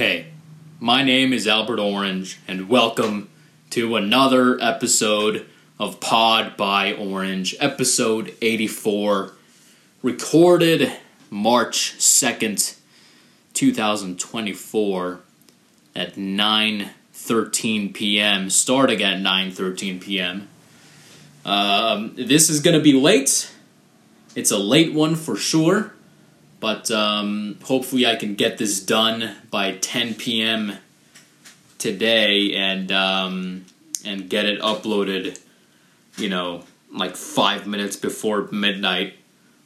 Hey, my name is Albert Orange, and welcome to another episode of Pod by Orange, episode 84, recorded March 2nd, 2024 at 9:13 p.m. starting at 9:13 p.m. Um, this is going to be late. It's a late one for sure, but um, hopefully I can get this done by 10 p.m. today and um, and get it uploaded. You know, like five minutes before midnight,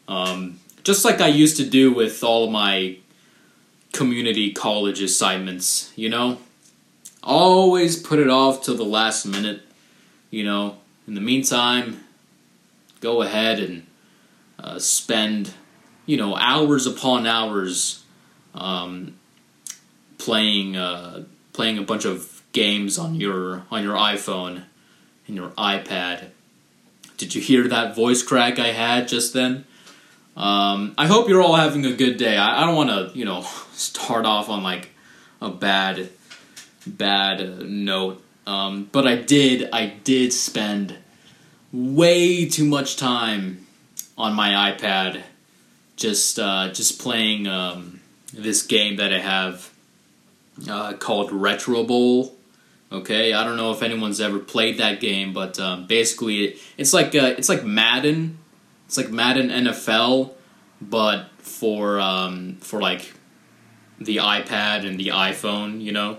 um, just like I used to do with all of my community college assignments. You know, always put it off till the last minute. You know, in the meantime, go ahead and uh, spend, you know, hours upon hours um, playing uh, playing a bunch of games on your on your iPhone and your iPad. Did you hear that voice crack I had just then? Um, I hope you're all having a good day. I, I don't want to, you know, start off on like a bad, bad note. Um, but I did, I did spend way too much time on my iPad, just, uh, just playing um, this game that I have uh, called Retro Bowl. Okay, I don't know if anyone's ever played that game, but um, basically, it, it's like uh, it's like Madden. It's like Madden NFL, but for um, for like the iPad and the iPhone, you know.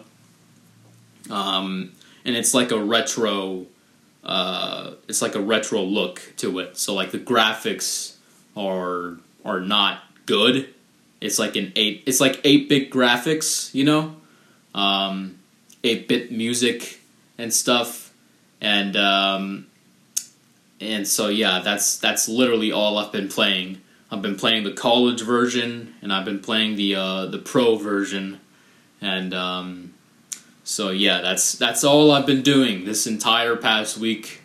Um, and it's like a retro. Uh, it's like a retro look to it. So like the graphics are are not good. It's like an eight. It's like eight bit graphics, you know, um, eight bit music and stuff, and um, and so yeah, that's that's literally all I've been playing. I've been playing the college version, and I've been playing the uh, the pro version, and um, so yeah, that's that's all I've been doing this entire past week.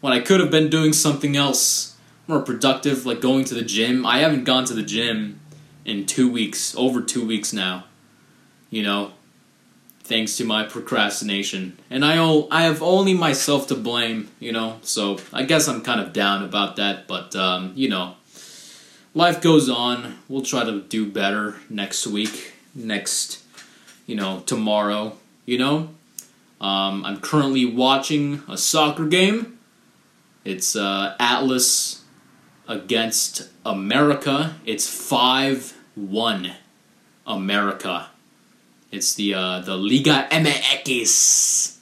When I could have been doing something else more productive, like going to the gym. I haven't gone to the gym in two weeks, over two weeks now. You know, thanks to my procrastination, and I o- I have only myself to blame. You know, so I guess I'm kind of down about that, but um, you know life goes on. We'll try to do better next week, next, you know, tomorrow. You know, um, I'm currently watching a soccer game. It's uh, Atlas against America. It's five one, America. It's the uh, the Liga MX.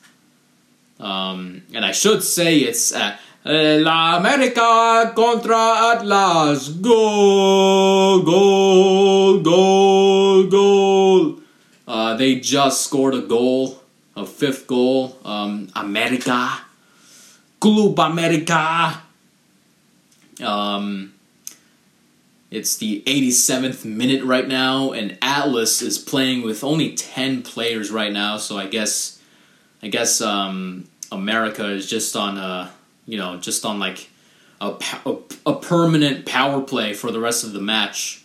Um, and I should say it's uh, La America contra Atlas. Goal, goal, goal, goal. Uh, they just scored a goal, a fifth goal. Um, America. Club America. Um, it's the 87th minute right now, and Atlas is playing with only 10 players right now, so I guess, I guess, um, America is just on a you know, just on like a, a, permanent power play for the rest of the match.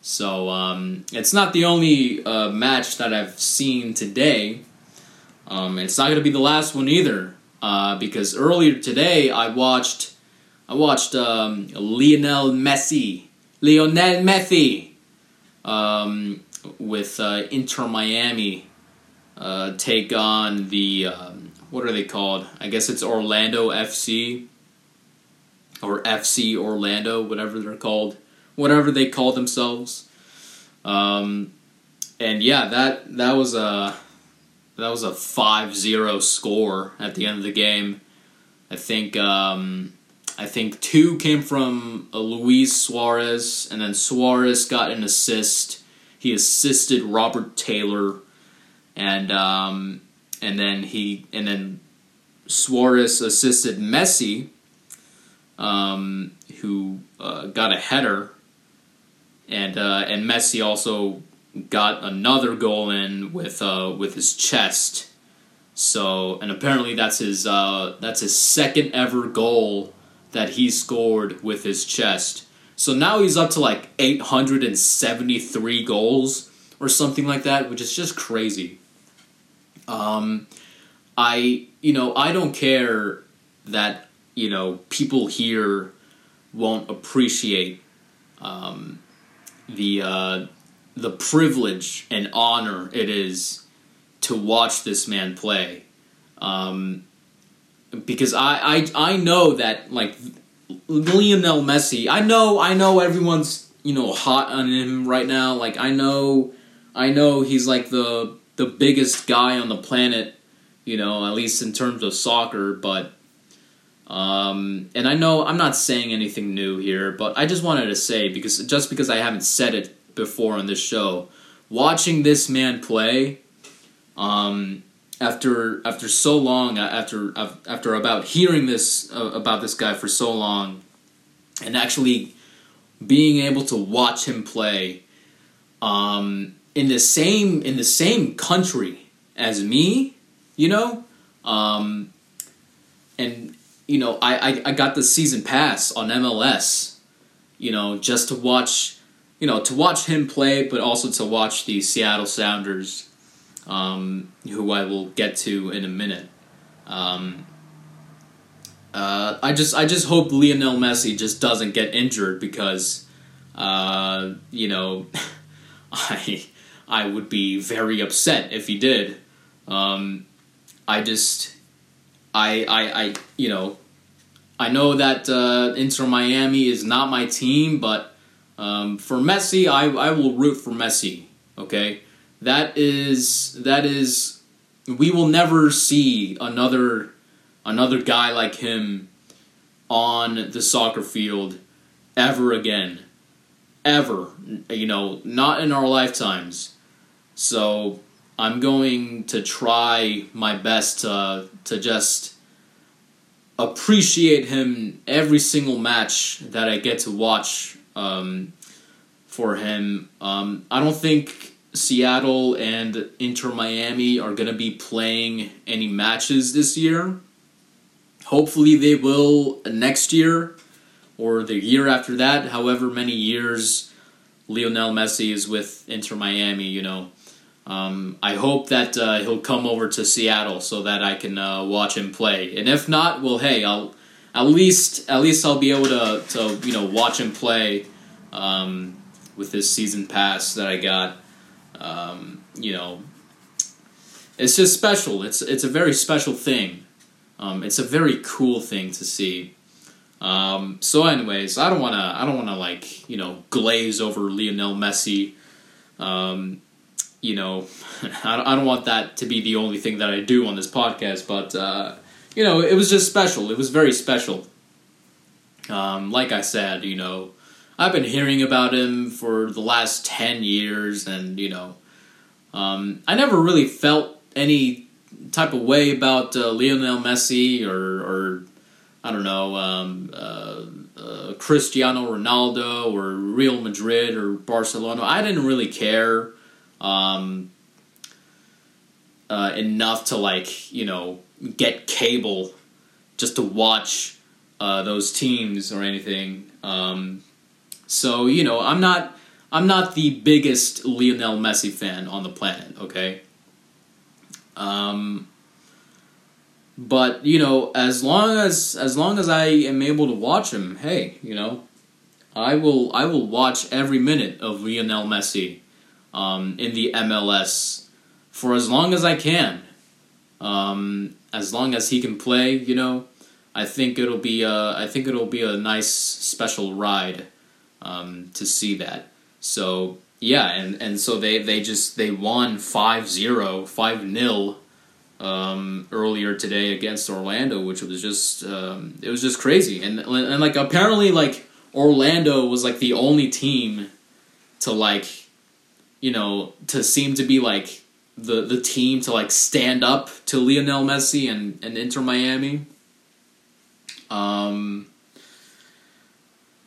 So um, it's not the only uh, match that I've seen today. Um, it's not going to be the last one either, uh, because earlier today I watched I watched um, Lionel Messi, Lionel Messi, um, with uh, Inter Miami uh, take on the um, what are they called? I guess it's Orlando FC or FC Orlando, whatever they're called, whatever they call themselves. Um, and yeah, that that was a that was a 5-0 score at the end of the game. I think um, I think two came from Luis Suarez, and then Suarez got an assist. He assisted Robert Taylor, and um, and then he and then Suarez assisted Messi, um, who uh, got a header, and uh, and Messi also got another goal in with uh, with his chest. So and apparently that's his uh, that's his second ever goal that he scored with his chest. So now he's up to like 873 goals or something like that, which is just crazy. Um, I you know I don't care that you know people here won't appreciate um, the uh, the privilege and honor it is to watch this man play. Um, because I, I I know that like Lionel Messi, I know I know everyone's you know hot on him right now. Like I know I know he's like the the biggest guy on the planet, you know, at least in terms of soccer, but um, and I know I'm not saying anything new here, but I just wanted to say because just because I haven't said it before on this show, watching this man play, um, after after so long, after after about hearing this uh, about this guy for so long, and actually being able to watch him play, um, in the same in the same country as me, you know, um, and you know, I, I, I got the season pass on MLS, you know, just to watch, you know, to watch him play, but also to watch the Seattle Sounders, um, who I will get to in a minute. Um, uh, I just I just hope Lionel Messi just doesn't get injured because, uh, you know, I I would be very upset if he did. Um, I just I, I, I, you know, I know that uh, Inter Miami is not my team, but um, for Messi, I, I will root for Messi. Okay, that is that is we will never see another another guy like him on the soccer field ever again, ever. You know, not in our lifetimes. So I'm going to try my best to to just appreciate him every single match that I get to watch um, for him. Um, I don't think Seattle and Inter Miami are going to be playing any matches this year. Hopefully, they will next year or the year after that, however many years Lionel Messi is with Inter Miami, you know. Um, I hope that uh, he'll come over to Seattle so that I can uh, watch him play. And if not, well, hey, I'll at least at least I'll be able to to you know watch him play um, with this season pass that I got. Um, you know, it's just special. It's it's a very special thing. Um, it's a very cool thing to see. Um, so, anyways, I don't wanna I don't wanna like you know glaze over Lionel Messi. Um, you know, I don't want that to be the only thing that I do on this podcast, but, uh, you know, it was just special. It was very special. Um, like I said, you know, I've been hearing about him for the last 10 years, and, you know, um, I never really felt any type of way about uh, Lionel Messi or, or I don't know, um, uh, uh, Cristiano Ronaldo or Real Madrid or Barcelona. I didn't really care um, uh, enough to like you know get cable just to watch uh, those teams or anything. Um, so you know, I'm not I'm not the biggest Lionel Messi fan on the planet. Okay. Um, but you know, as long as as long as I am able to watch him, hey, you know, I will I will watch every minute of Lionel Messi um, in the MLS for as long as I can. Um, as long as he can play, you know, I think it'll be a, I think it'll be a nice special ride um, to see that. So yeah, and, and so they, they just they won 5-0, 5-0 um, earlier today against Orlando, which was just um, it was just crazy. And and like apparently like Orlando was like the only team to like you know, to seem to be like the the team to like stand up to Lionel Messi and, and Inter Miami. Um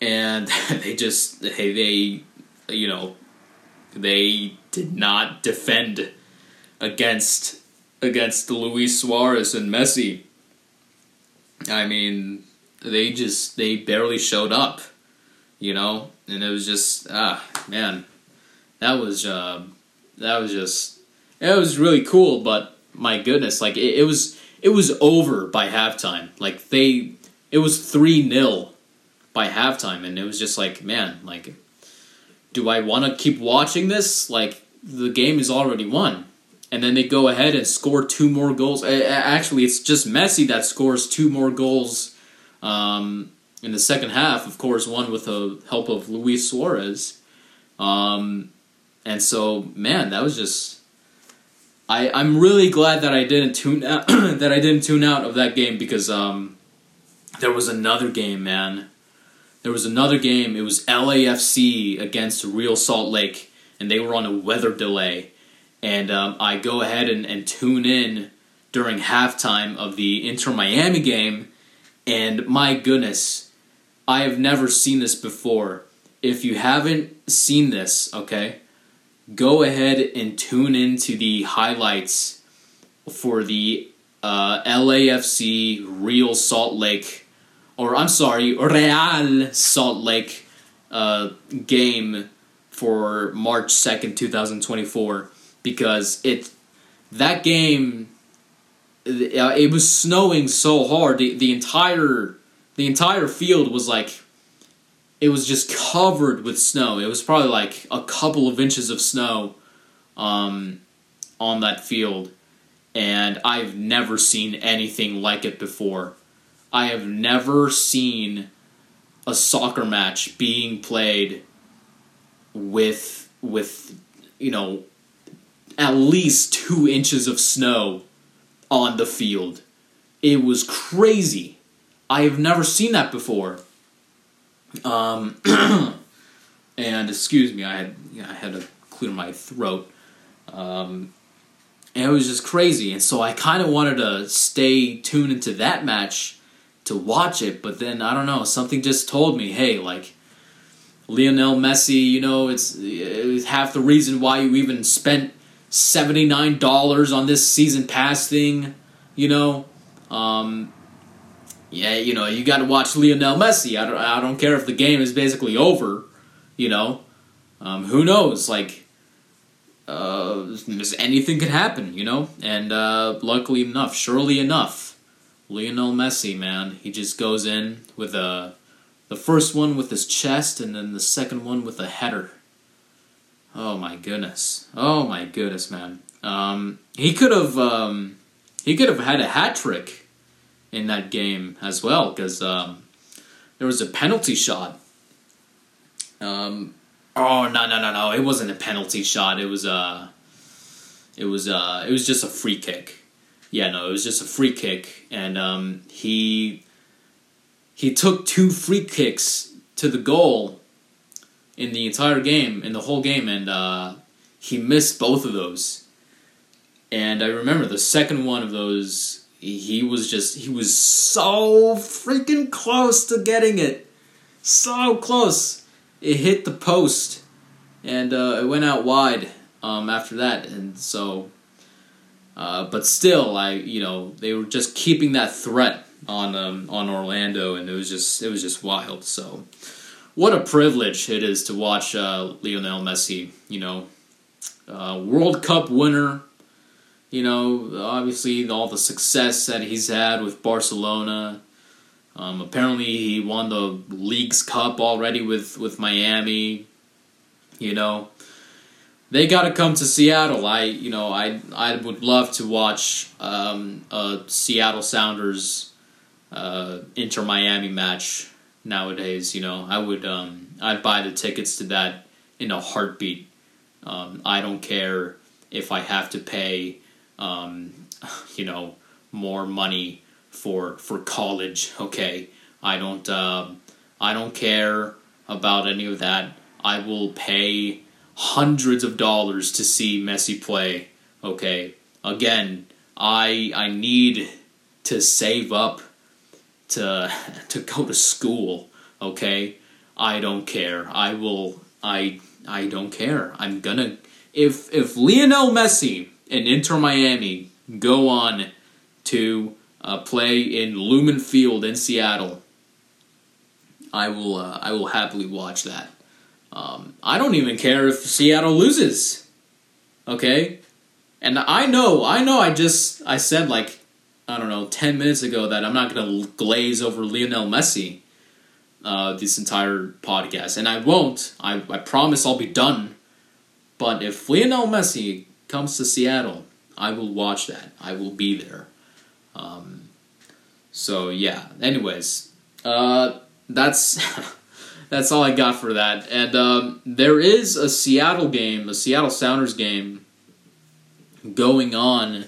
and they just they, they you know they did not defend against against Luis Suarez and Messi. I mean, they just they barely showed up, you know, and it was just ah man, that was uh, that was just it was really cool. But my goodness, like it, it was it was over by halftime. Like they it was three 0 by halftime, and it was just like man, like do I want to keep watching this? Like the game is already won. And then they go ahead and score two more goals. Actually, it's just Messi that scores two more goals um, in the second half. Of course, one with the help of Luis Suarez. Um, and so, man, that was just. I I'm really glad that I didn't tune out, that I didn't tune out of that game because um, there was another game, man. There was another game. It was LAFC against Real Salt Lake, and they were on a weather delay. And um, I go ahead and, and tune in during halftime of the Inter Miami game, and my goodness, I have never seen this before. If you haven't seen this, okay, go ahead and tune into the highlights for the uh, LAFC Real Salt Lake, or I'm sorry, Real Salt Lake uh, game for March 2nd, 2024 because it that game uh, it was snowing so hard the, the entire the entire field was like it was just covered with snow. It was probably like a couple of inches of snow um, on that field and i've never seen anything like it before i have never seen a soccer match being played with with you know at least two inches of snow on the field. It was crazy. I have never seen that before. Um, and excuse me, I had you know, I had to clear my throat. Um, and it was just crazy, and so I kind of wanted to stay tuned into that match to watch it, but then I don't know, something just told me, hey, like Lionel Messi, you know, it's, it's half the reason why you even spent $79 on this season pass thing, you know. Um, yeah, you know, you got to watch Lionel Messi. I don't, I don't care if the game is basically over, you know. Um, who knows? Like, uh, anything could happen, you know. And uh, luckily enough, surely enough, Lionel Messi, man, he just goes in with a the first one with his chest, and then the second one with a header. Oh my goodness. Oh my goodness, man. Um, he could have um, he could have had a hat trick in that game as well because um, there was a penalty shot. Um, oh no no no no! It wasn't a penalty shot. It was a uh, it was uh it was just a free kick. Yeah, no, it was just a free kick, and um, he he took two free kicks to the goal in the entire game, in the whole game, and uh, he missed both of those. And I remember the second one of those, he was just, he was so freaking close to getting it. So close. It hit the post, and uh, it went out wide um, after that. And so, uh, but still, I, you know, they were just keeping that threat on um, on Orlando, and it was just, it was just wild. So, what a privilege it is to watch uh, Lionel Messi. You know, uh, World Cup winner. You know, obviously all the success that he's had with Barcelona. Um, apparently, he won the Leagues Cup already with with Miami. You know, they got to come to Seattle. I, you know, I I would love to watch um, a Seattle Sounders uh, Inter Miami match nowadays. You know, I would um, I'd buy the tickets to that in a heartbeat. Um, I don't care if I have to pay, um, you know, more money for for college. Okay, I don't uh, I don't care about any of that. I will pay hundreds of dollars to see Messi play. Okay, again, I I need to save up to to go to school, okay? I don't care. I will I I don't care. I'm gonna if if Lionel Messi and Inter Miami go on to uh, play in Lumen Field in Seattle, I will uh, I will happily watch that. Um, I don't even care if Seattle loses. Okay? And I know, I know I just I said like I don't know, 10 minutes ago that I'm not going to glaze over Lionel Messi uh, this entire podcast. And I won't. I, I promise I'll be done. But if Lionel Messi comes to Seattle, I will watch that. I will be there. Um, so yeah. Anyways, uh, that's that's all I got for that. And um, there is a Seattle game, a Seattle Sounders game, going on.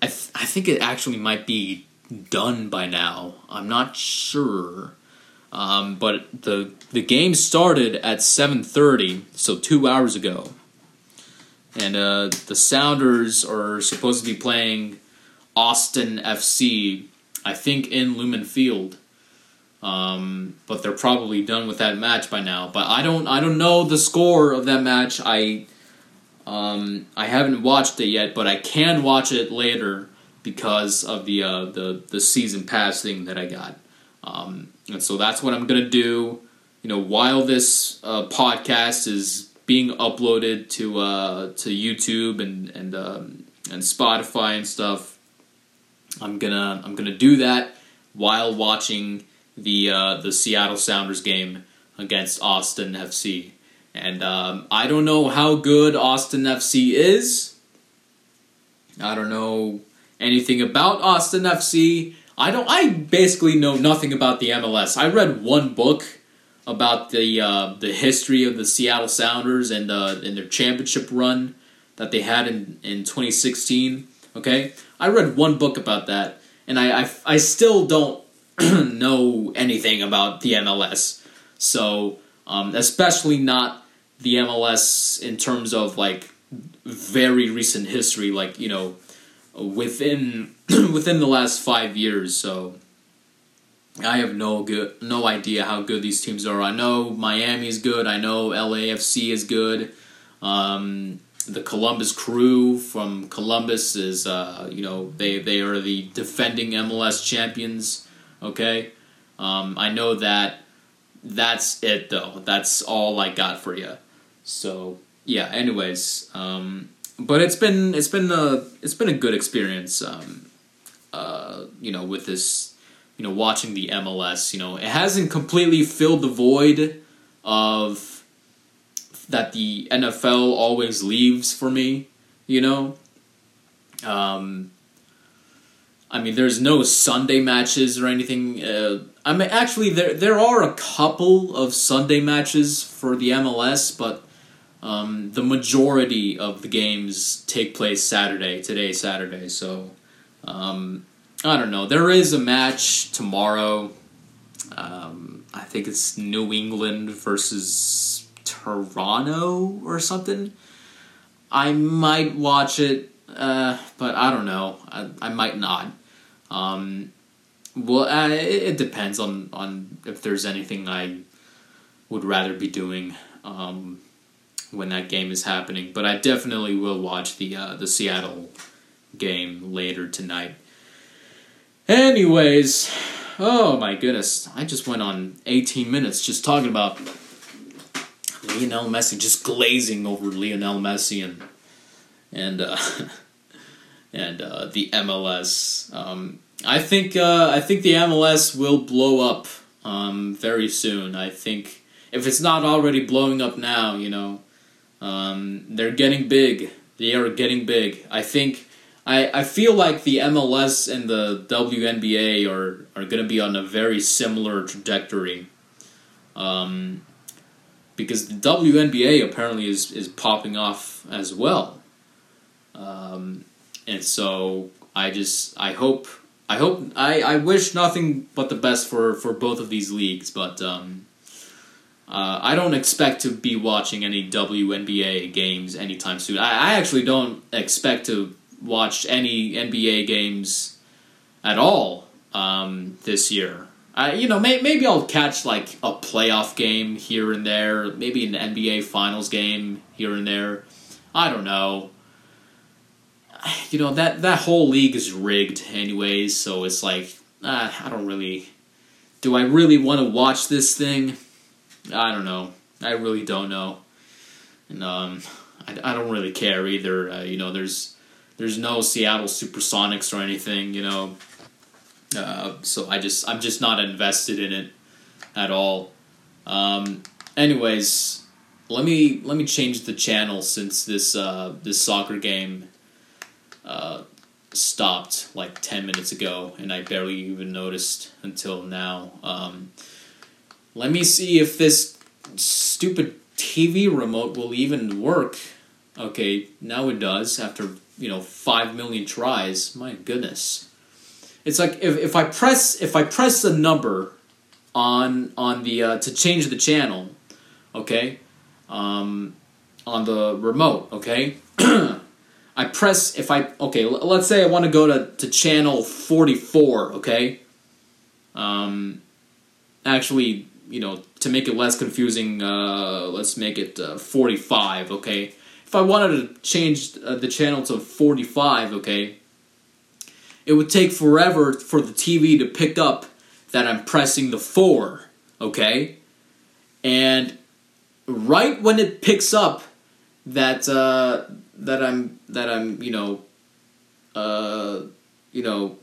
I th- I think it actually might be done by now. I'm not sure. Um, but the the game started at 7:30, so two hours ago, and uh, the Sounders are supposed to be playing Austin FC, I think in Lumen Field. Um, but they're probably done with that match by now. But I don't I don't know the score of that match. I um, I haven't watched it yet, but I can watch it later because of the uh, the the season pass thing that I got. Um, and so that's what I'm gonna do. You know, while this uh, podcast is being uploaded to uh, to YouTube and and um, and Spotify and stuff, I'm gonna I'm gonna do that while watching the uh, the Seattle Sounders game against Austin FC. And um, I don't know how good Austin FC is. I don't know anything about Austin FC. I don't. I basically know nothing about the MLS. I read one book about the uh, the history of the Seattle Sounders and uh, and their championship run that they had in in 2016. Okay, I read one book about that, and I I, I still don't know anything about the MLS. So um, especially not the MLS in terms of like very recent history, like you know within within the last five years. So I have no good no idea how good these teams are. I know Miami's good. I know LAFC is good. Um, the Columbus Crew from Columbus is uh, you know they they are the defending MLS champions. Okay, um, I know that. That's it though. That's all I got for you. So yeah. Anyways, um, but it's been it's been a it's been a good experience. Um, uh, you know, with this, you know, watching the MLS. You know, it hasn't completely filled the void of that the NFL always leaves for me. You know, um, I mean, there's no Sunday matches or anything. Uh, I mean, actually, there there are a couple of Sunday matches for the MLS, but um, the majority of the games take place Saturday, today, Saturday. So, um, I don't know. There is a match tomorrow. Um, I think it's New England versus Toronto or something. I might watch it, uh, but I don't know. I, I might not. Um, well, uh, it, it, depends on, on if there's anything I would rather be doing. Um, when that game is happening. But I definitely will watch the uh, the Seattle game later tonight. Anyways, oh my goodness, I just went on 18 minutes just talking about Lionel Messi, just glazing over Lionel Messi and and uh, and uh, the MLS. Um, I think uh, I think the MLS will blow up um, very soon. I think if it's not already blowing up now, you know, um, they're getting big. They are getting big. I think. I, I feel like the MLS and the WNBA are, are going to be on a very similar trajectory. Um, because the WNBA apparently is, is popping off as well. Um, and so I just I hope I hope I, I wish nothing but the best for, for both of these leagues, but um, uh, I don't expect to be watching any WNBA games anytime soon. I, I actually don't expect to watch any NBA games at all um, this year. I, you know, may, maybe I'll catch like a playoff game here and there, maybe an NBA Finals game here and there. I don't know. You know that that whole league is rigged, anyways. So it's like uh, I don't really. Do I really want to watch this thing? I don't know. I really don't know. And um, I, I don't really care either. Uh, you know, there's there's no Seattle Supersonics or anything. You know, uh, so I just I'm just not invested in it at all. Um, anyways, let me let me change the channel since this uh, this soccer game uh, stopped like ten minutes ago, and I barely even noticed until now. Um, let me see if this stupid TV remote will even work. Okay, now it does after you know five million tries. My goodness, it's like if, if I press if I press a number on on the uh, to change the channel, okay, um, on the remote, okay. I press if I okay. Let's say I want to go to to channel forty four, okay. Um, actually, you know, to make it less confusing, uh, let's make it uh, 45, okay? If I wanted to change uh, the channel to 45, okay, it would take forever for the TV to pick up that I'm pressing the 4, okay? And right when it picks up that uh, that I'm that I'm, you know, uh, you know,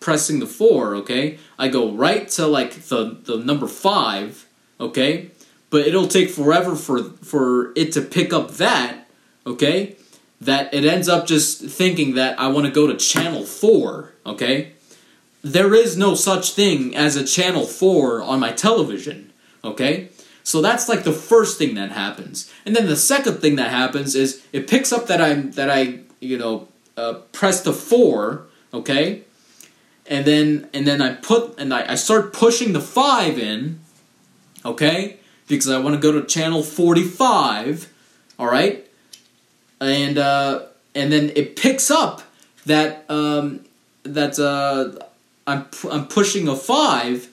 pressing the four, okay, I go right to like the the number five, okay, but it'll take forever for for it to pick up that, okay, that it ends up just thinking that I want to go to channel four, okay. There is no such thing as a channel four on my television, okay. So that's like the first thing that happens, and then the second thing that happens is it picks up that I'm that I you know uh, press the four, okay, and then and then I put and I, I start pushing the five in, okay, because I want to go to channel forty five, all right, and uh, and then it picks up that um, that uh, I'm I'm pushing a five,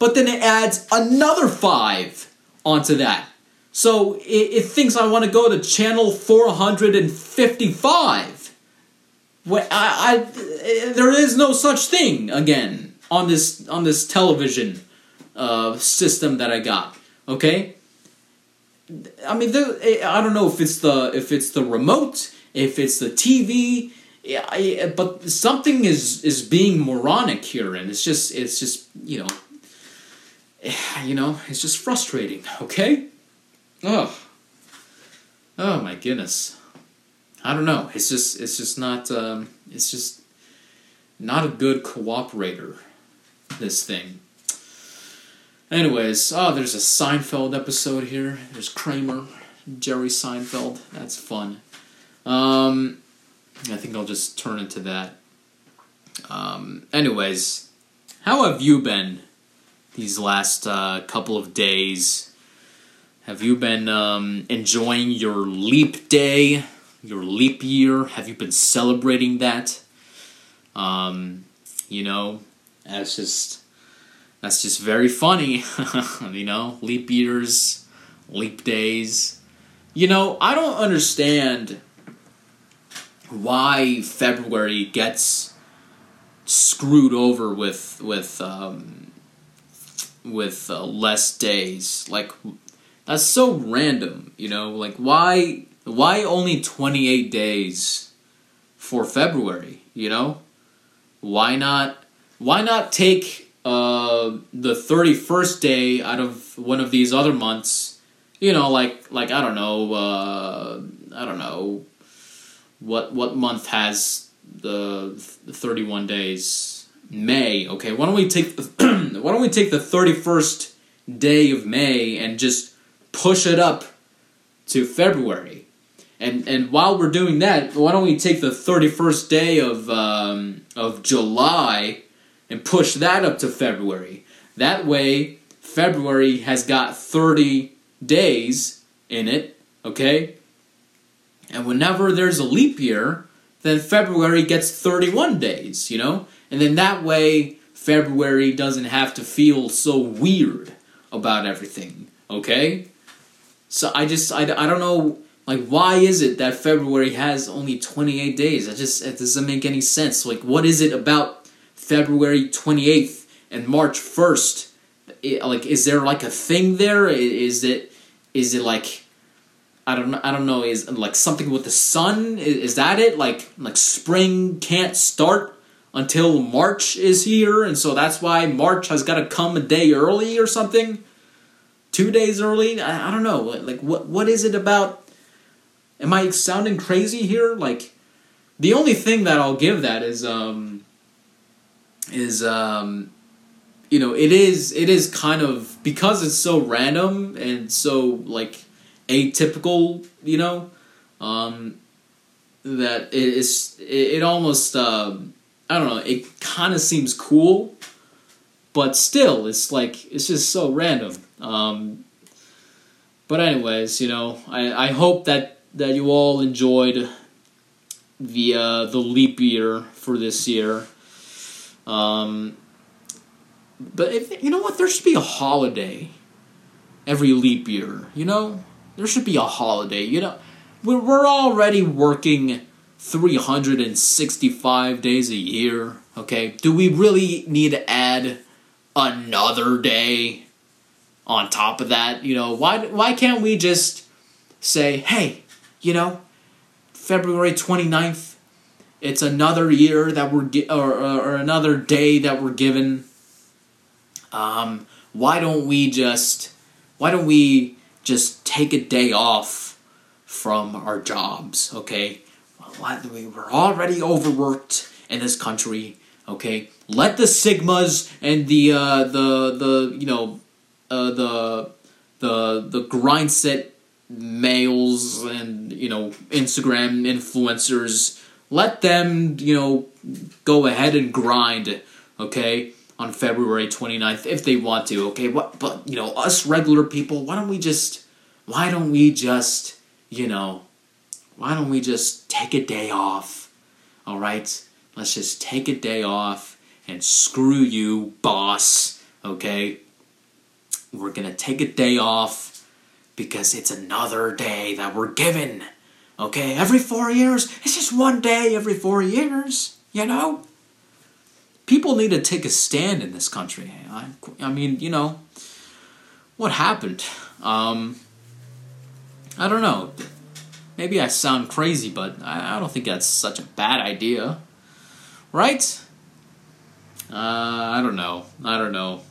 but then it adds another five onto that. So it, it thinks I want to go to channel 455. Well, I, I, there is no such thing again on this on this television uh, system that I got. Okay, I mean, I don't know if it's the if it's the remote, if it's the TV, yeah, but something is is being moronic here, and it's just it's just you know, you know, it's just frustrating. Okay, oh, oh my goodness. I don't know. It's just it's just not um, it's just not a good cooperator. This thing. Anyways, oh, there's a Seinfeld episode here. There's Kramer, Jerry Seinfeld. That's fun. Um, I think I'll just turn into that. Um, anyways, how have you been these last uh, couple of days? Have you been um, enjoying your leap day? your leap year? Have you been celebrating that? Um, you know, that's just that's just very funny. you know, leap years, leap days. You know, I don't understand why February gets screwed over with with um, with uh, less days. Like that's so random. You know, like why why only 28 days for February, you know? Why not why not take uh, the 31st day out of one of these other months? You know, like like I don't know, uh, I don't know what what month has the 31 days? May. Okay, why don't we take the, why don't we take the 31st day of May and just push it up to February? And and while we're doing that, why don't we take the thirty first day of um, of July and push that up to February? That way, February has got thirty days in it. Okay. And whenever there's a leap year, then February gets 31 days, you know? And then that way, February doesn't have to feel so weird about everything, okay? So I just, I, I don't know like, why is it that February has only 28 days? It just it doesn't make any sense. Like, what is it about February 28th and March 1st? It, like, is there like a thing there? Is it is it like I don't I don't know is like something with the sun is, is that it like like spring can't start until March is here and so that's why March has got to come a day early or something. Two days early? I, I don't know. Like what what is it about? Am I sounding crazy here? Like the only thing that I'll give that is um is um you know it is it is kind of because it's so random and so like atypical you know um that it is it, it almost um i don't know it kind of seems cool but still it's like it's just so random um but anyways you know i i hope that that you all enjoyed the uh the leap year for this year um but if, you know what? There should be a holiday every leap year. You know, there should be a holiday. You know, we're we're already working three hundred and sixty-five days a year. Okay, do we really need to add another day on top of that? You know, why why can't we just say, hey, you know, February 29th, it's another year that we're gi- or, or, or another day that we're given um, why don't we just why don't we just take a day off from our jobs okay we were already overworked in this country okay let the sigmas and the uh, the the you know uh, the the the grind set males and you know instagram influencers let them you know go ahead and grind okay on February 29th if they want to, okay? What but you know, us regular people, why don't we just why don't we just, you know, why don't we just take a day off? All right? Let's just take a day off and screw you, boss, okay? We're going to take a day off because it's another day that we're given. Okay, every 4 years, it's just one day every 4 years, you know? people need to take a stand in this country. I, I mean, you know, what happened? Um, I don't know. Maybe I sound crazy, but I, don't think that's such a bad idea. Right? Uh, I don't know. I don't know.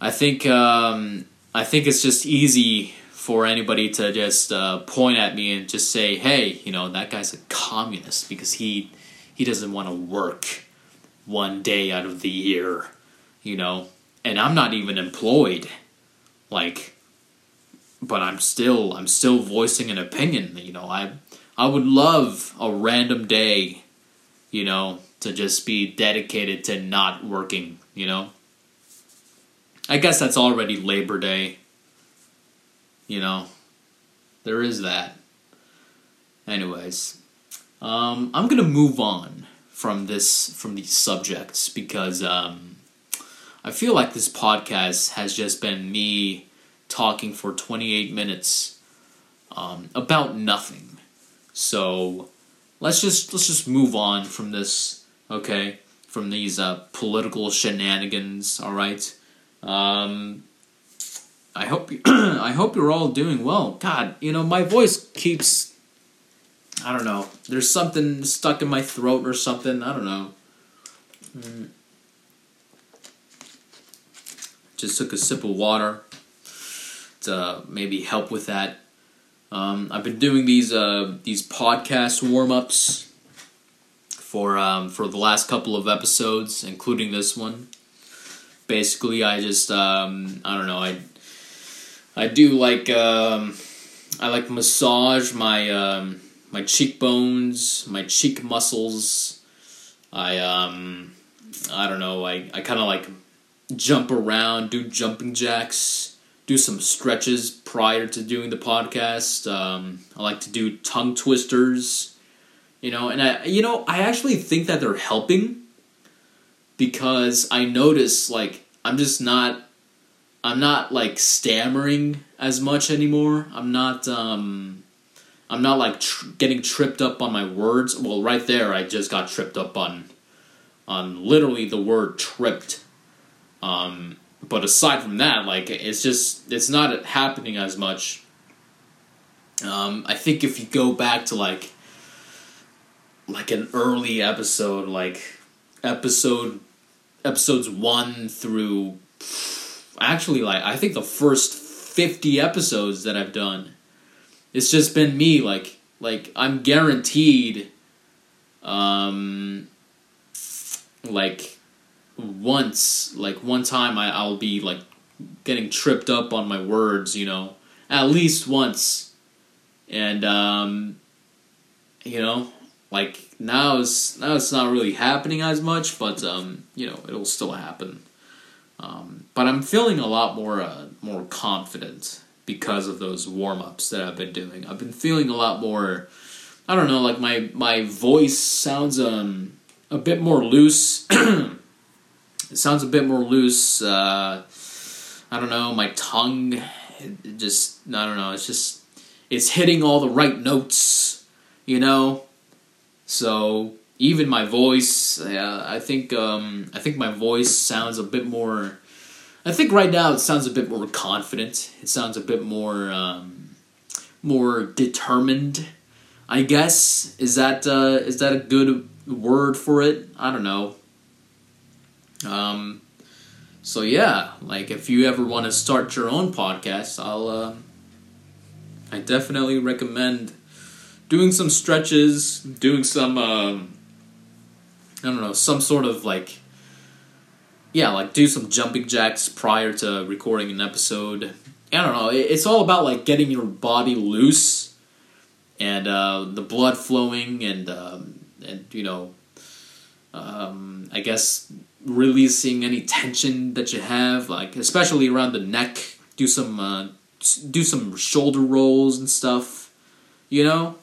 I think um, I think it's just easy for anybody to just uh, point at me and just say, "Hey, you know that guy's a communist because he he doesn't want to work one day out of the year, you know, and I'm not even employed. Like, but I'm still I'm still voicing an opinion. You know, I I would love a random day, you know, to just be dedicated to not working. You know, I guess that's already Labor Day. You know, there is that. Anyways, um, I'm gonna move on from this from these subjects because um, I feel like this podcast has just been me talking for 28 minutes um, about nothing. So let's just let's just move on from this, okay? From these uh, political shenanigans. All right. Um, I hope I hope you're all doing well. God, you know my voice keeps. I don't know. There's something stuck in my throat or something. I don't know. Mm. Just took a sip of water to maybe help with that. Um, I've been doing these uh, these podcast warm ups for um, for the last couple of episodes, including this one. Basically, I just um, I don't know I I do like um, I like massage my um, my cheekbones, my cheek muscles. I um I don't know, I, I kinda like jump around, do jumping jacks, do some stretches prior to doing the podcast. Um, I like to do tongue twisters, you know, and I you know, I actually think that they're helping because I notice like I'm just not I'm not like stammering as much anymore. I'm not um I'm not like tr- getting tripped up on my words. Well, right there I just got tripped up on on literally the word tripped. Um but aside from that, like it's just it's not happening as much. Um, I think if you go back to like like an early episode, like episode episodes one through actually like I think the first fifty episodes that I've done, it's just been me like like I'm guaranteed um like once like one time I, I'll be like getting tripped up on my words, you know, at least once. And um you know, like now it's now it's not really happening as much, but um, you know, it'll still happen. Um, but I'm feeling a lot more uh, more confident because of those warm ups that I've been doing. I've been feeling a lot more. I don't know, like my my voice sounds um a bit more loose. it sounds a bit more loose. Uh, I don't know, my tongue just I don't know. It's just it's hitting all the right notes. You know, so even my voice, yeah, I think um, I think my voice sounds a bit more. I think right now it sounds a bit more confident. It sounds a bit more um, more determined. I guess is that uh, is that a good word for it? I don't know. Um, so yeah, like if you ever want to start your own podcast, I'll uh, I definitely recommend doing some stretches, doing some um, I don't know, some sort of like yeah, like do some jumping jacks prior to recording an episode. I don't know. It's all about like getting your body loose and uh, the blood flowing and um, and you know, um, I guess releasing any tension that you have, like especially around the neck. Do some uh, do some shoulder rolls and stuff. You know,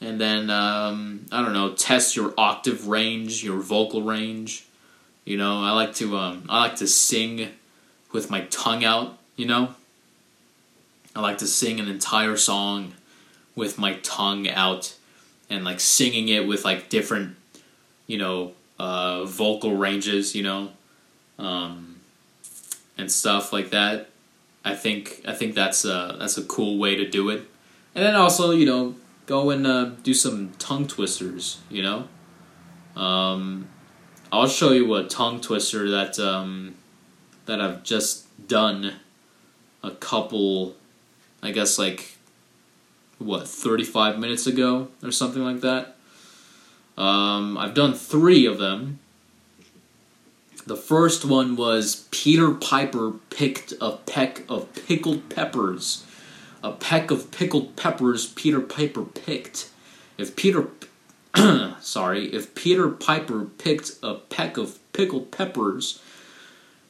and then um, I don't know, test your octave range, your vocal range. You know, I like to um, I like to sing with my tongue out. You know, I like to sing an entire song with my tongue out, and like singing it with like different, you know, uh, vocal ranges. You know, um, and stuff like that. I think I think that's a that's a cool way to do it, and then also you know go and uh, do some tongue twisters. You know, um, I'll show you a tongue twister that um, that I've just done a couple, I guess like what thirty five minutes ago or something like that. Um, I've done three of them. The first one was Peter Piper picked a peck of pickled peppers a peck of pickled peppers Peter Piper picked. If Peter sorry, if Peter Piper picked a peck of pickled peppers,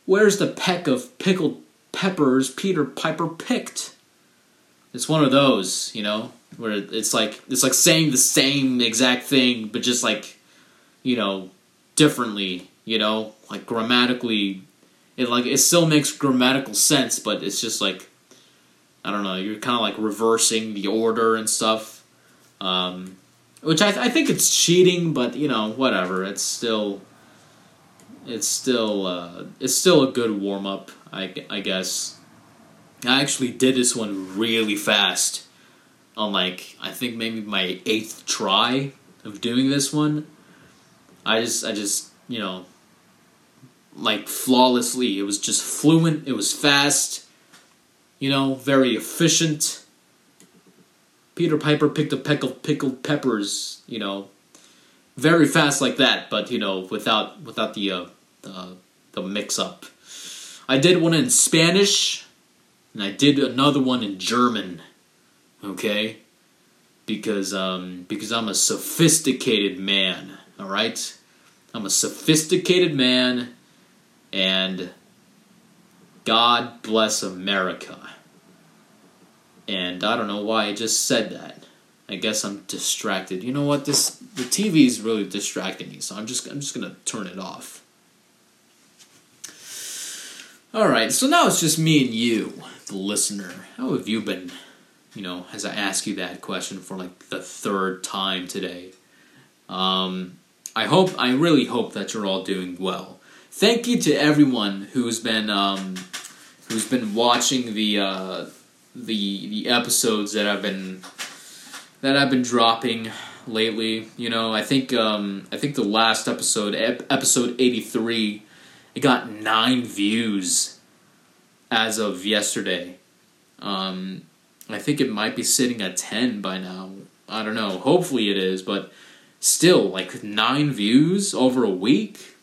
where's the peck of pickled peppers Peter Piper picked? It's one of those, you know, where it's like it's like saying the same exact thing but just like you know, differently, you know, like grammatically it like it still makes grammatical sense, but it's just like I don't know. You're kind of like reversing the order and stuff, um, which I, th- I think it's cheating, but you know whatever. It's still it's still uh, it's still a good warm up. I, I guess. I actually did this one really fast on like I think maybe my eighth try of doing this one. I just I just you know like flawlessly. It was just fluent. It was fast you know, very efficient. Peter Piper picked a peck of pickled peppers, you know, very fast like that, but you know, without without the uh, the, the mix up. I did one in Spanish, and I did another one in German. Okay, because um because I'm a sophisticated man. All right, I'm a sophisticated man, and God bless America. And I don't know why I just said that. I guess I'm distracted. You know what? This the TV is really distracting me, so I'm just I'm just gonna turn it off. All right, so now it's just me and you, the listener. How have you been? You know, as I ask you that question for like the third time today. Um, I hope, I really hope that you're all doing well. Thank you to everyone who's been um, who's been watching the uh, the the episodes that I've been that I've been dropping lately. You know, I think um, I think the last episode, ep- episode eighty three, it got nine views as of yesterday. Um, I think it might be sitting at ten by now. I don't know. Hopefully it is, but still, like nine views over a week.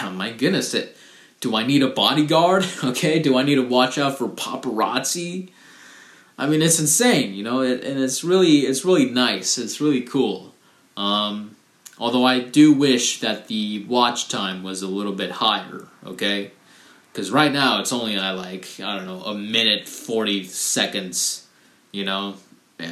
Oh my goodness! It. Do I need a bodyguard? Okay. Do I need to watch out for paparazzi? I mean, it's insane, you know, it, and it's really it's really nice. It's really cool. Um, although I do wish that the watch time was a little bit higher. Okay, because right now it's only at like I don't know a minute forty seconds. You know,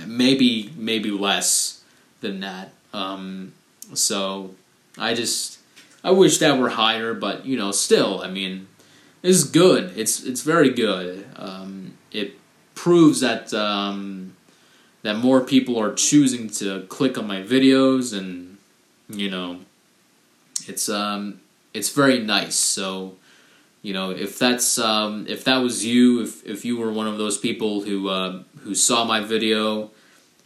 maybe maybe less than that. Um, so I just I wish that were higher, but you know, still, I mean, it's good. It's it's very good. Um, it proves that um, that more people are choosing to click on my videos, and you know, it's um, it's very nice. So, you know, if that's um, if that was you, if if you were one of those people who uh, who saw my video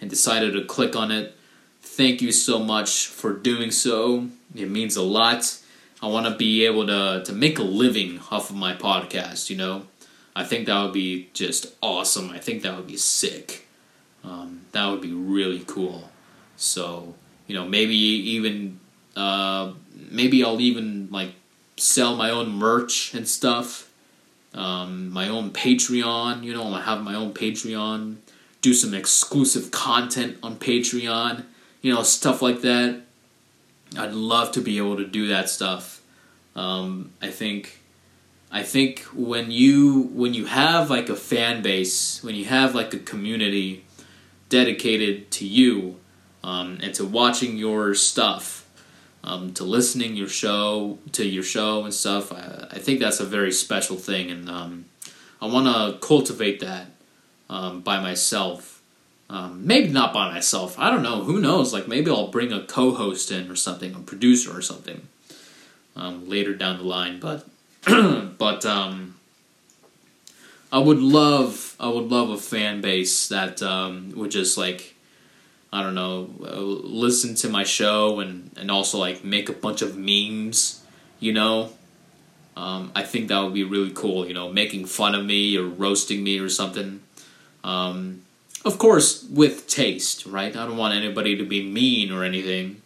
and decided to click on it, thank you so much for doing so. It means a lot. I want to be able to to make a living off of my podcast. You know I think that would be just awesome. I think that would be sick. Um, that would be really cool. So you know, maybe even uh, maybe I'll even like sell my own merch and stuff. Um, my own Patreon. You know, I have my own Patreon. Do some exclusive content on Patreon. You know, stuff like that. I'd love to be able to do that stuff. Um, I think I think when you when you have like a fan base, when you have like a community dedicated to you um, and to watching your stuff, um, to listening your show to your show and stuff, I, I think that's a very special thing, and um, I want to cultivate that um, by myself. Um, maybe not by myself. I don't know. Who knows? Like maybe I'll bring a co-host in or something, a producer or something um, later down the line, but. but um, I would love I would love a fan base that would just like I don't know uh, listen to my show and and also like make a bunch of memes, you know. Um, I think that would be really cool, you know, making fun of me or roasting me or something. Um, of course, with taste, right? I don't want anybody to be mean or anything.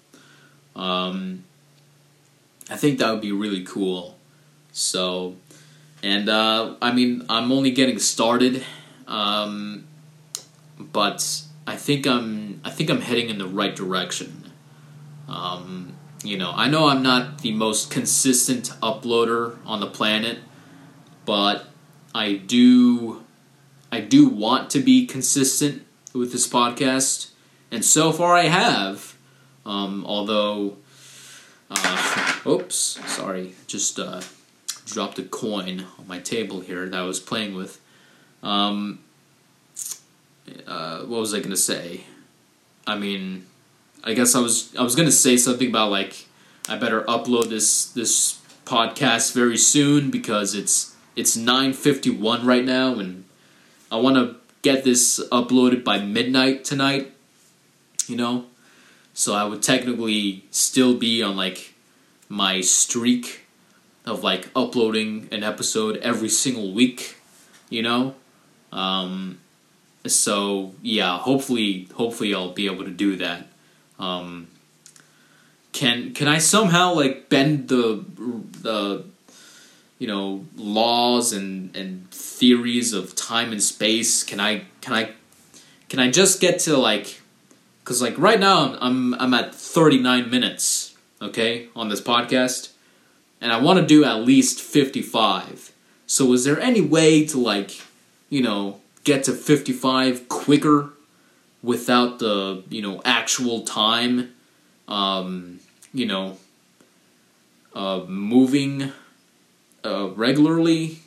Um, I think that would be really cool. So, and uh, I mean, I'm only getting started, um, but I think I'm I think I'm heading in the right direction. Um, you know, I know I'm not the most consistent uploader on the planet, but I do I do want to be consistent with this podcast, and so far I have. Um, although, uh, oops, sorry, just uh, dropped a coin on my table here that I was playing with. Um, uh, what was I gonna say? I mean, I guess I was I was gonna say something about like I better upload this this podcast very soon because it's it's nine fifty one right now and I want to get this uploaded by midnight tonight. You know, so I would technically still be on like my streak of like uploading an episode every single week, you know? Um, so yeah, hopefully hopefully I'll be able to do that. Um, can can I somehow like bend the the you know laws and and theories of time and space? Can I can I can I just get to like cuz like right now I'm I'm at 39 minutes, okay, on this podcast and I want to do at least 55. So is there any way to like, you know, get to 55 quicker without the, you know, actual time um, you know, uh, moving uh, regularly?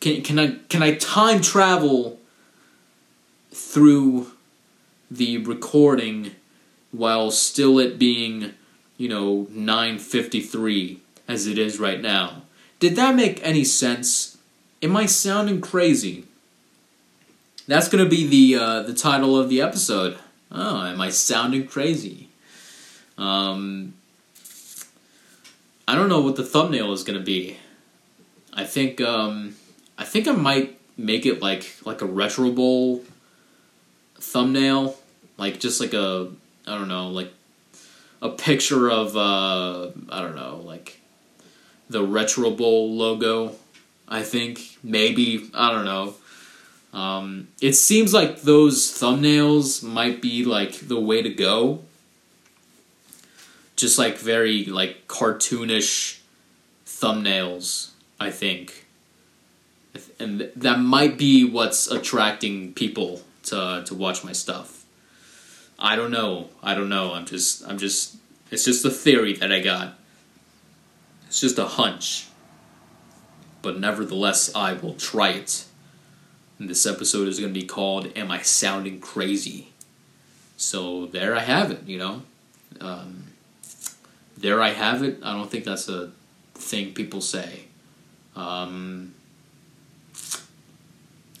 Can can I can I time travel through the recording while still it being, you know, 953 as it is right now. Did that make any sense? Am I sounding crazy? That's gonna be the uh, the title of the episode. Oh, am I sounding crazy? Um, I don't know what the thumbnail is gonna be. I think um, I think I might make it like like a retro bowl thumbnail, like just like a I don't know like a picture of uh, I don't know like the retro bowl logo. I think maybe I don't know. Um, it seems like those thumbnails might be like the way to go. Just like very like cartoonish thumbnails, I think. And that might be what's attracting people to to watch my stuff. I don't know. I don't know. I'm just I'm just it's just a theory that I got. It's just a hunch. But nevertheless, I will try it. This episode is going to be called Am I Sounding Crazy? So there I have it, you know. Um, there I have it. I don't think that's a thing people say. Um,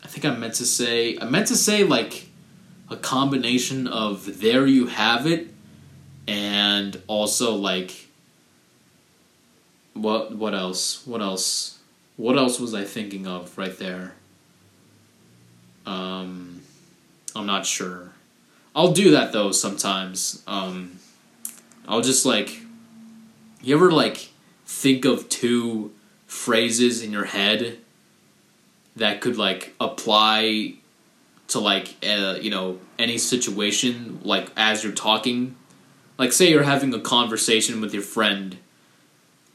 I think I meant to say, I meant to say like a combination of there you have it and also like what what else? What else? What else was I thinking of right there? Um, I'm not sure. I'll do that though sometimes. Um, I'll just like. You ever like think of two phrases in your head that could like apply to like uh, you know any situation like as you're talking like say you're having a conversation with your friend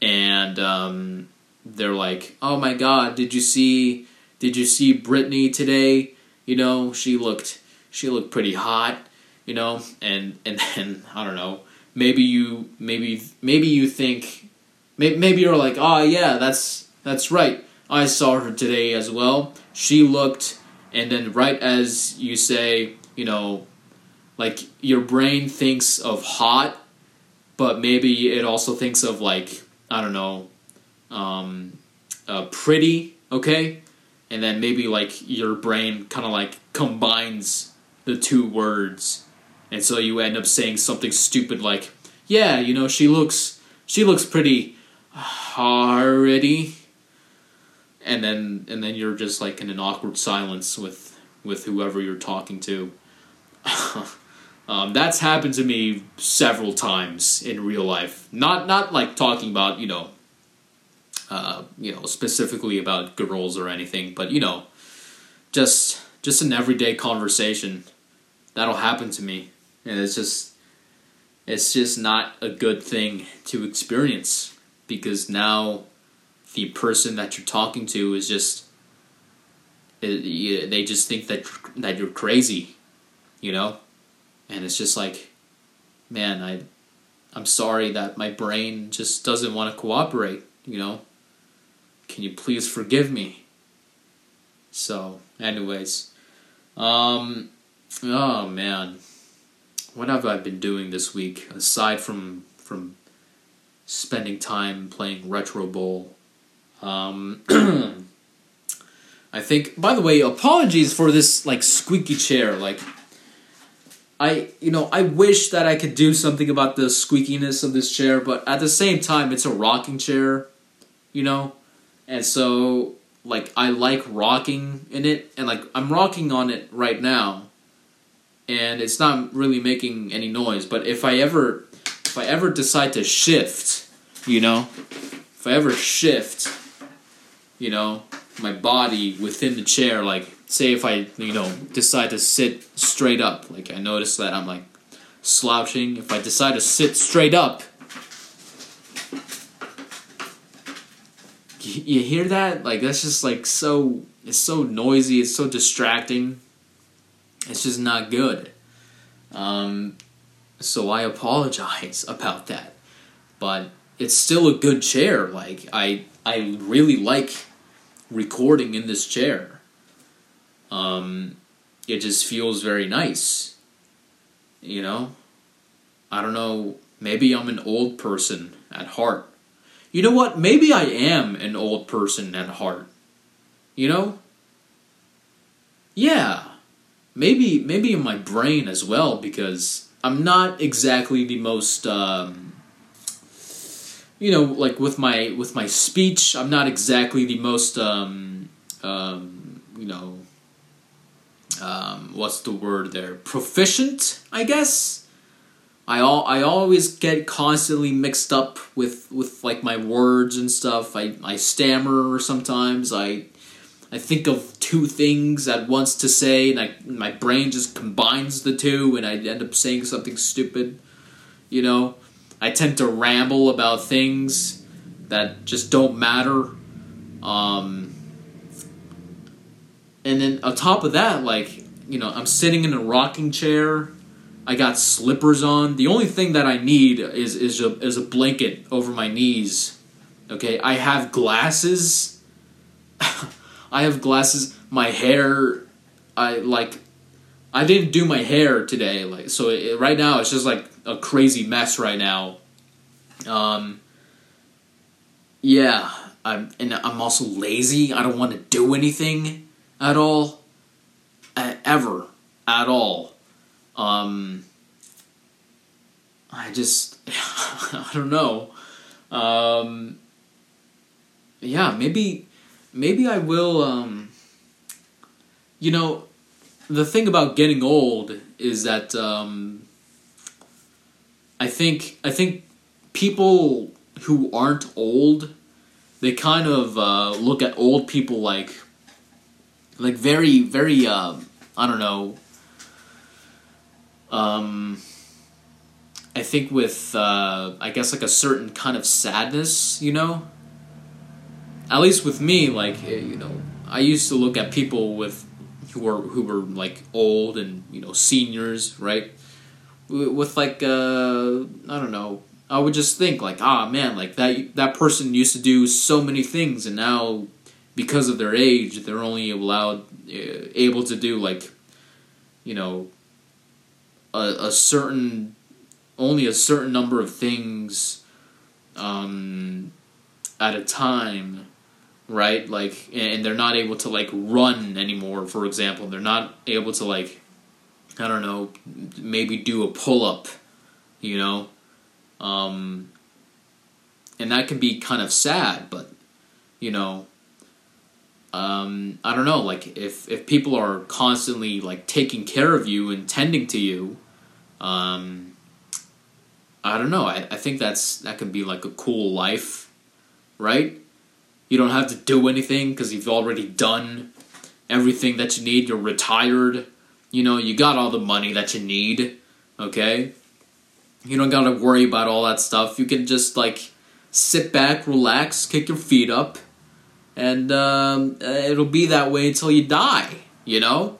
and um, they're like oh my god did you see did you see Brittany today you know she looked she looked pretty hot you know and and then I don't know maybe you maybe maybe you think maybe you're like oh yeah that's that's right. I saw her today as well. She looked and then right as you say you know like your brain thinks of hot but maybe it also thinks of like i don't know um, uh, pretty okay and then maybe like your brain kind of like combines the two words. And so you end up saying something stupid like yeah you know she looks she looks pretty hardy and then and then you're just like in an awkward silence with with whoever you're talking to. Um, that's happened to me several times in real life. Not not like talking about you know uh, you know specifically about girls or anything but you know just just an everyday conversation. That'll happen to me. And it's just it's just not a good thing to experience because now the person that you're talking to is just it, they just think that that you're crazy, you know, and it's just like, man, I, I'm sorry that my brain just doesn't want to cooperate, you know. Can you please forgive me? So, anyways, um, oh man, what have I been doing this week aside from from spending time playing Retro Bowl? Um, I think. By the way, apologies for this like squeaky chair. Like, I you know I wish that I could do something about the squeakiness of this chair, but at the same time, it's a rocking chair, you know, and so like I like rocking in it, and like I'm rocking on it right now, and it's not really making any noise. But if I ever if I ever decide to shift, you know, if I ever shift you know, my body within the chair. Like, say if I, you know, decide to sit straight up, like I notice that I'm like slouching. If I decide to sit straight up, you hear that? Like that's just like so. It's so noisy. It's so distracting. It's just not good. Um, so I apologize about that, but it's still a good chair. Like I, I really like recording in this chair. Um, it just feels very nice. You know? I don't know. Maybe I'm an old person at heart. You know what? Maybe I am an old person at heart. You know? Yeah. maybe maybe in my brain as well because I'm not exactly the most um, you know like with my with my speech I'm not exactly the most um, um, you know um, what's the word there proficient I guess I all I always get constantly mixed up with with like my words and stuff I I stammer sometimes I I think of two things at once to say, and I, my brain just combines the two, and I end up saying something stupid. You know, I tend to ramble about things that just don't matter. Um, and then on top of that, like you know, I'm sitting in a rocking chair. I got slippers on. The only thing that I need is is a, is a blanket over my knees. Okay, I have glasses. I have glasses. My hair, I like. I didn't do my hair today, like so. It, right now, it's just like a crazy mess right now. Um. Yeah, I'm and I'm also lazy. I don't want to do anything at all, ever at all. Um. I just, I don't know. Um. Yeah, maybe maybe I will. Um, you know, the thing about getting old is that um, I think I think people who aren't old, they kind of uh, look at old people like like very very uh, I don't know. Um, I think with uh, I guess like a certain kind of sadness, you know at least with me, like eh, you know, I used to look at people with who were who were like old and you know seniors, right? With like uh, I don't know, I would just think like, ah man, like that that person used to do so many things, and now because of their age, they're only allowed uh, able to do like, you know, a, a certain only a certain number of things um, at a time right? Like, and they're not able to like run anymore. For example, they're not able to like, I don't know, maybe do a pull up, you know, um, and that can be kind of sad. But you know, um, I don't know. Like, if if people are constantly like taking care of you and tending to you, um, I don't know. I, I think that's that can be like a cool life, right? You don't have to do anything because you've already done everything that you need. You're retired. You know, you got all the money that you need. Okay? You don't got to worry about all that stuff. You can just, like, sit back, relax, kick your feet up, and um, it'll be that way until you die. You know?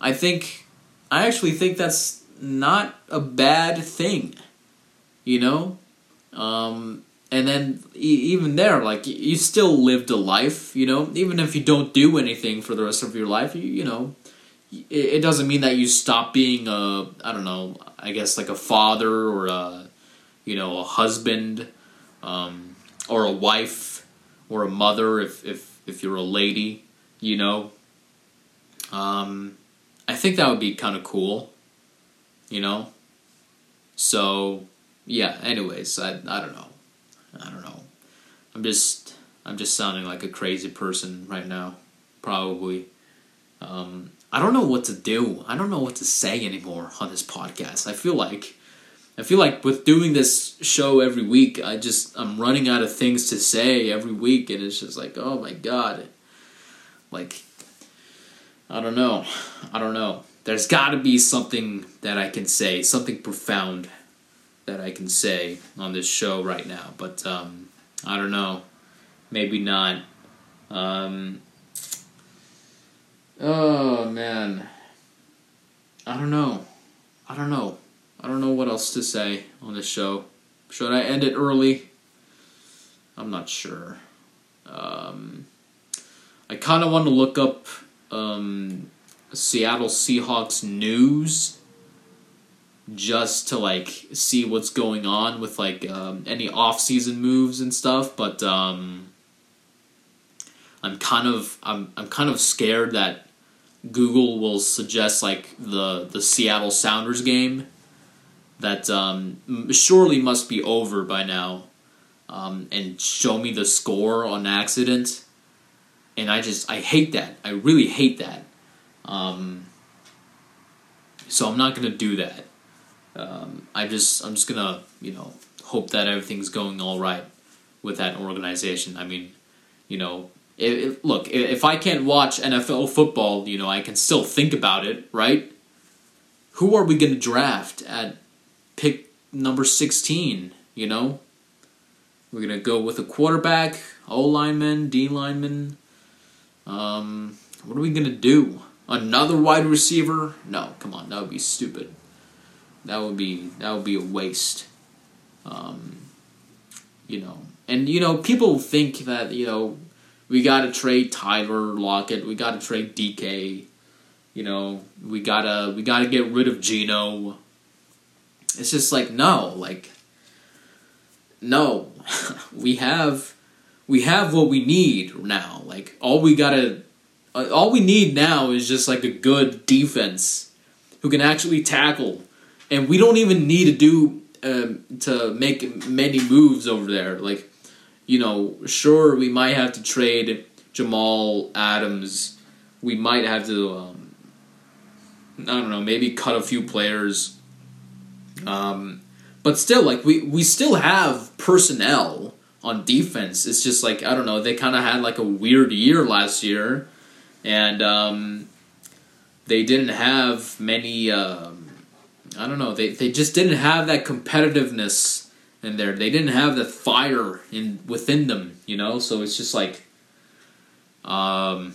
I think. I actually think that's not a bad thing. You know? Um, and then even there like you still lived a life you know even if you don't do anything for the rest of your life you, you know it, doesn't mean that you stop being a i don't know i guess like a father or a you know a husband um, or a wife or a mother if if if you're a lady you know um, i think that would be kind of cool you know so yeah anyways i i don't know I don't know. I'm just I'm just sounding like a crazy person right now. Probably. Um, I don't know what to do. I don't know what to say anymore on this podcast. I feel like I feel like with doing this show every week, I just I'm running out of things to say every week and it's just like, oh my god. Like I don't know. I don't know. There's got to be something that I can say, something profound that I can say on this show right now, but um, I don't know. Maybe not. Um, oh man, I don't know. I don't know. I don't know what else to say on this show. Should I end it early? I'm not sure. Um, I kind of want to look up um, Seattle Seahawks news just to like see what's going on with like um, any off-season moves and stuff but um, i'm kind of I'm, I'm kind of scared that Google will suggest like the the Seattle Sounders game that um, surely must be over by now, um, and show me the score on accident, and I just I hate that. I really hate that. Um, so I'm not gonna do that. Um, I just I'm just gonna you know hope that everything's going all right with that organization. I mean, you know, it, it, look if I can't watch NFL football, you know, I can still think about it, right? Who are we gonna draft at pick number sixteen? You know, we're gonna go with a quarterback, O lineman, D lineman. Um, what are we gonna do? Another wide receiver? No, come on, that would be stupid. That would be that would be a waste. Um, you know, and you know, people think that you know we got to trade Tyler Lockett, we got to trade DK. You know, we gotta we gotta get rid of Geno. It's just like no, like no, we have we have what we need now. Like all we gotta uh, all we need now is just like a good defense who can actually tackle, and we don't even need to do um, to make many moves over there. Like you know, sure we might have to trade Jamal Adams. We might have to. Um, I don't know, maybe cut a few players. Um, but still, like we we still have personnel on defense. It's just like I don't know. They kind of had like a weird year last year, and um, they didn't have many. Um, I don't know. They they just didn't have that competitiveness in there. They didn't have that fire in within them. You know. So it's just like. Um,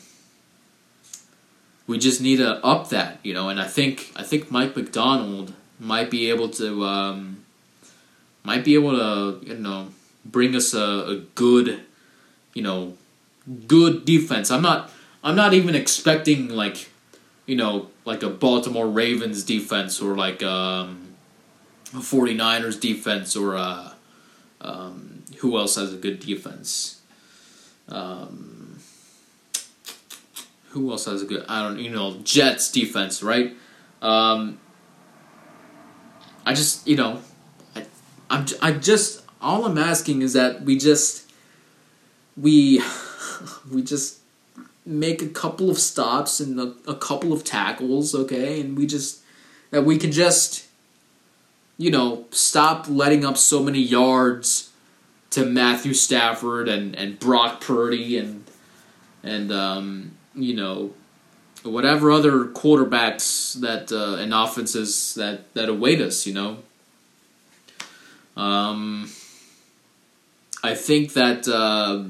we just need to up that, you know, and I think I think Mike Macdonald might be able to um, might be able to you know bring us a, a good you know good defense. I'm not I'm not even expecting like you know like a Baltimore Ravens defense or like um, a 49ers defense or a, um, who else has a good defense? Um, who else has a good I don't you know Jets defense, right? Um, I just you know I I'm I just all I'm asking is that we just we we just make a couple of stops and a, a couple of tackles, okay, and we just that we can just you know stop letting up so many yards to Matthew Stafford and and Brock Purdy and and um, you know whatever other quarterbacks that uh, and offenses that that await us, you know. Um, I think that uh,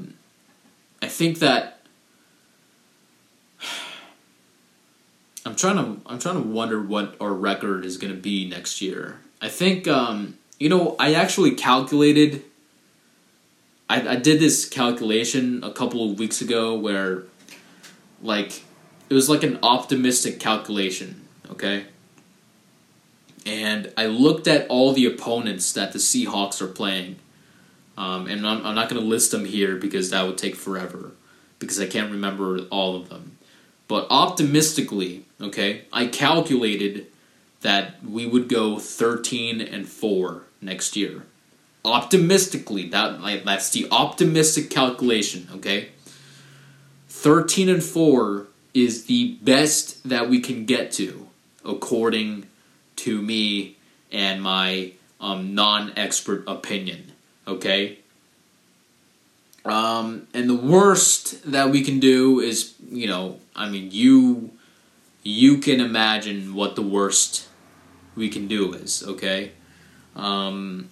I think that I'm trying to I'm trying to wonder what our record is going to be next year. I think um, you know I actually calculated. I, I did this calculation a couple of weeks ago where, like, it was like an optimistic calculation. Okay. And I looked at all the opponents that the Seahawks are playing, um, and I'm, I'm not going to list them here because that would take forever because I can't remember all of them. But optimistically, okay, I calculated that we would go 13 and 4 next year. Optimistically, that like, that's the optimistic calculation, okay? 13 and 4 is the best that we can get to according to me and my um, non-expert opinion, okay? Um, and the worst that we can do is, you know, I mean, you you can imagine what the worst we can do is, okay? Um,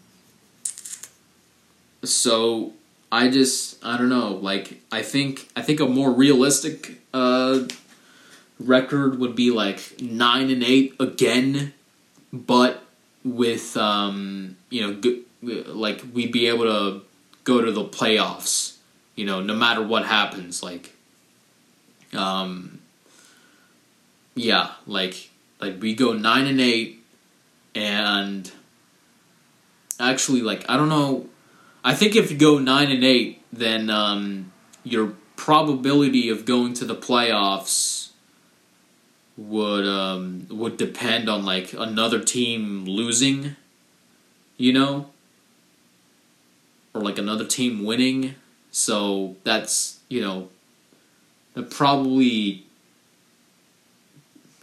so I just I don't know, like I think I think a more realistic uh, record would be like nine and eight again, but with um, you know, g- like we'd be able to go to the playoffs, you know, no matter what happens. Like, um, yeah, like like we go nine and eight, and actually, like I don't know. I think if you go nine and eight, then um, your probability of going to the playoffs would um, would depend on like another team losing, you know, or like another team winning. So that's you know, that probably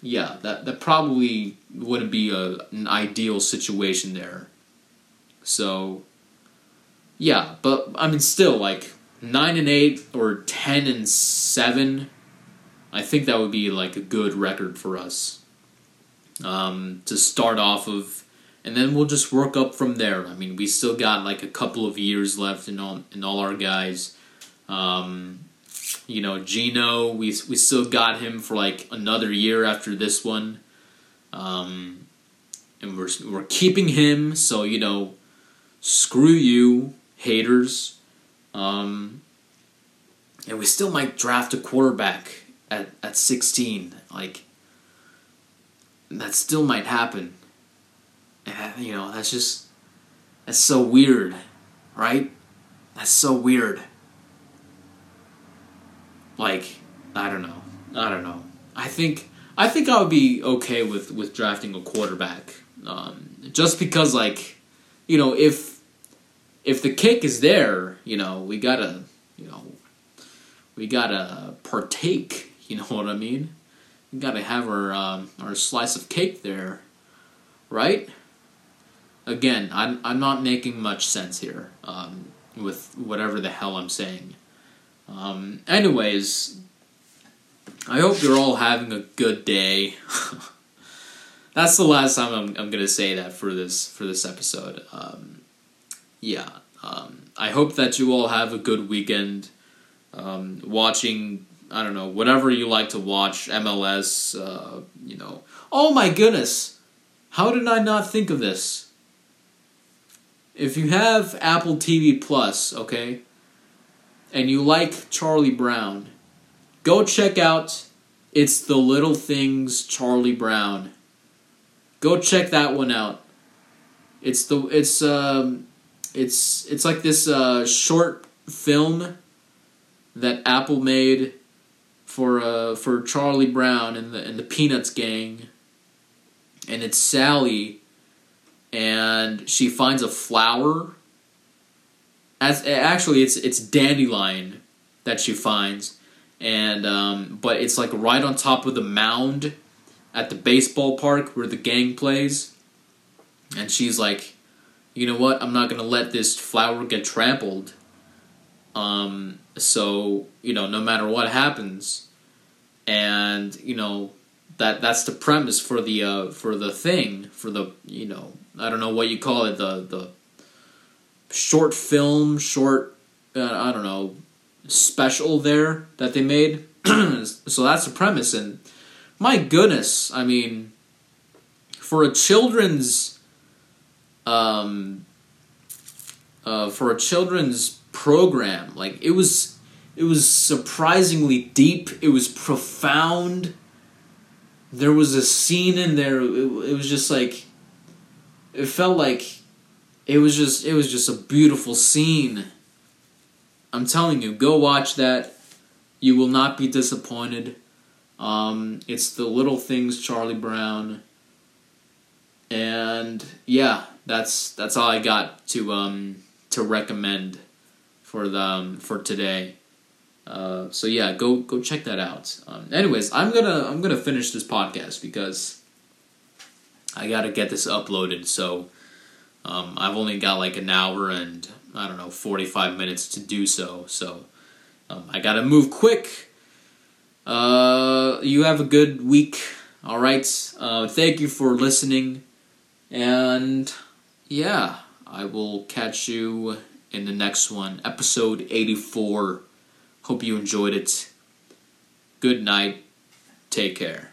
yeah that that probably wouldn't be a, an ideal situation there. So yeah, but I mean still like nine and eight or ten and seven. I think that would be like a good record for us um, to start off of, and then we'll just work up from there. I mean, we still got like a couple of years left in all in all our guys. Um, you know, Geno, we we still got him for like another year after this one, um, and we're we're keeping him. So you know, screw you, haters. Um, and we still might draft a quarterback at, at 16. Like, that still might happen. And, you know, that's just, that's so weird, right? That's so weird. Like, I don't know. I don't know. I think, I think I would be okay with, with drafting a quarterback. Um, just because, like, you know, if, if the cake is there, you know, we gotta, you know, we gotta partake. You know what I mean? We gotta have our um, our slice of cake there, right? Again, I'm I'm not making much sense here um, with whatever the hell I'm saying. Um, anyways, I hope you're all having a good day. That's the last time I'm, I'm gonna say that for this for this episode. Um, yeah, um, I hope that you all have a good weekend. Um, watching I don't know, whatever you like to watch, MLS, uh, you know. Oh my goodness! How did I not think of this? If you have Apple TV Plus, okay, and you like Charlie Brown, go check out It's the Little Things Charlie Brown. Go check that one out. It's the it's um it's it's like this uh, short film that Apple made for uh, for Charlie Brown and the and the Peanuts gang, and it's Sally, and she finds a flower. As actually, it's it's dandelion that she finds, and um, but it's like right on top of the mound at the baseball park where the gang plays, and she's like, you know what? I'm not gonna let this flower get trampled. Um, so you know, no matter what happens, and you know that that's the premise for the uh, for the thing for the you know I don't know what you call it the the short film short uh, I don't know special there that they made. so that's the premise, and my goodness, I mean, for a children's um uh, for a children's program. Like it was it was surprisingly deep. It was profound. There was a scene in there. It, it was just like it felt like it was just it was just a beautiful scene. I'm telling you, go watch that. You will not be disappointed. Um, it's the little things, Charlie Brown. And yeah, that's that's all I got to um, to recommend for the um, for today. Uh, so yeah, go go check that out. Um, anyways, I'm gonna I'm gonna finish this podcast because I gotta get this uploaded. So um, I've only got like an hour and I don't know 45 minutes to do so. So um, I gotta move quick. Uh, you have a good week. All right. Uh, thank you for listening, and yeah, I will catch you in the next one, episode 84. Hope you enjoyed it. Good night. Take care.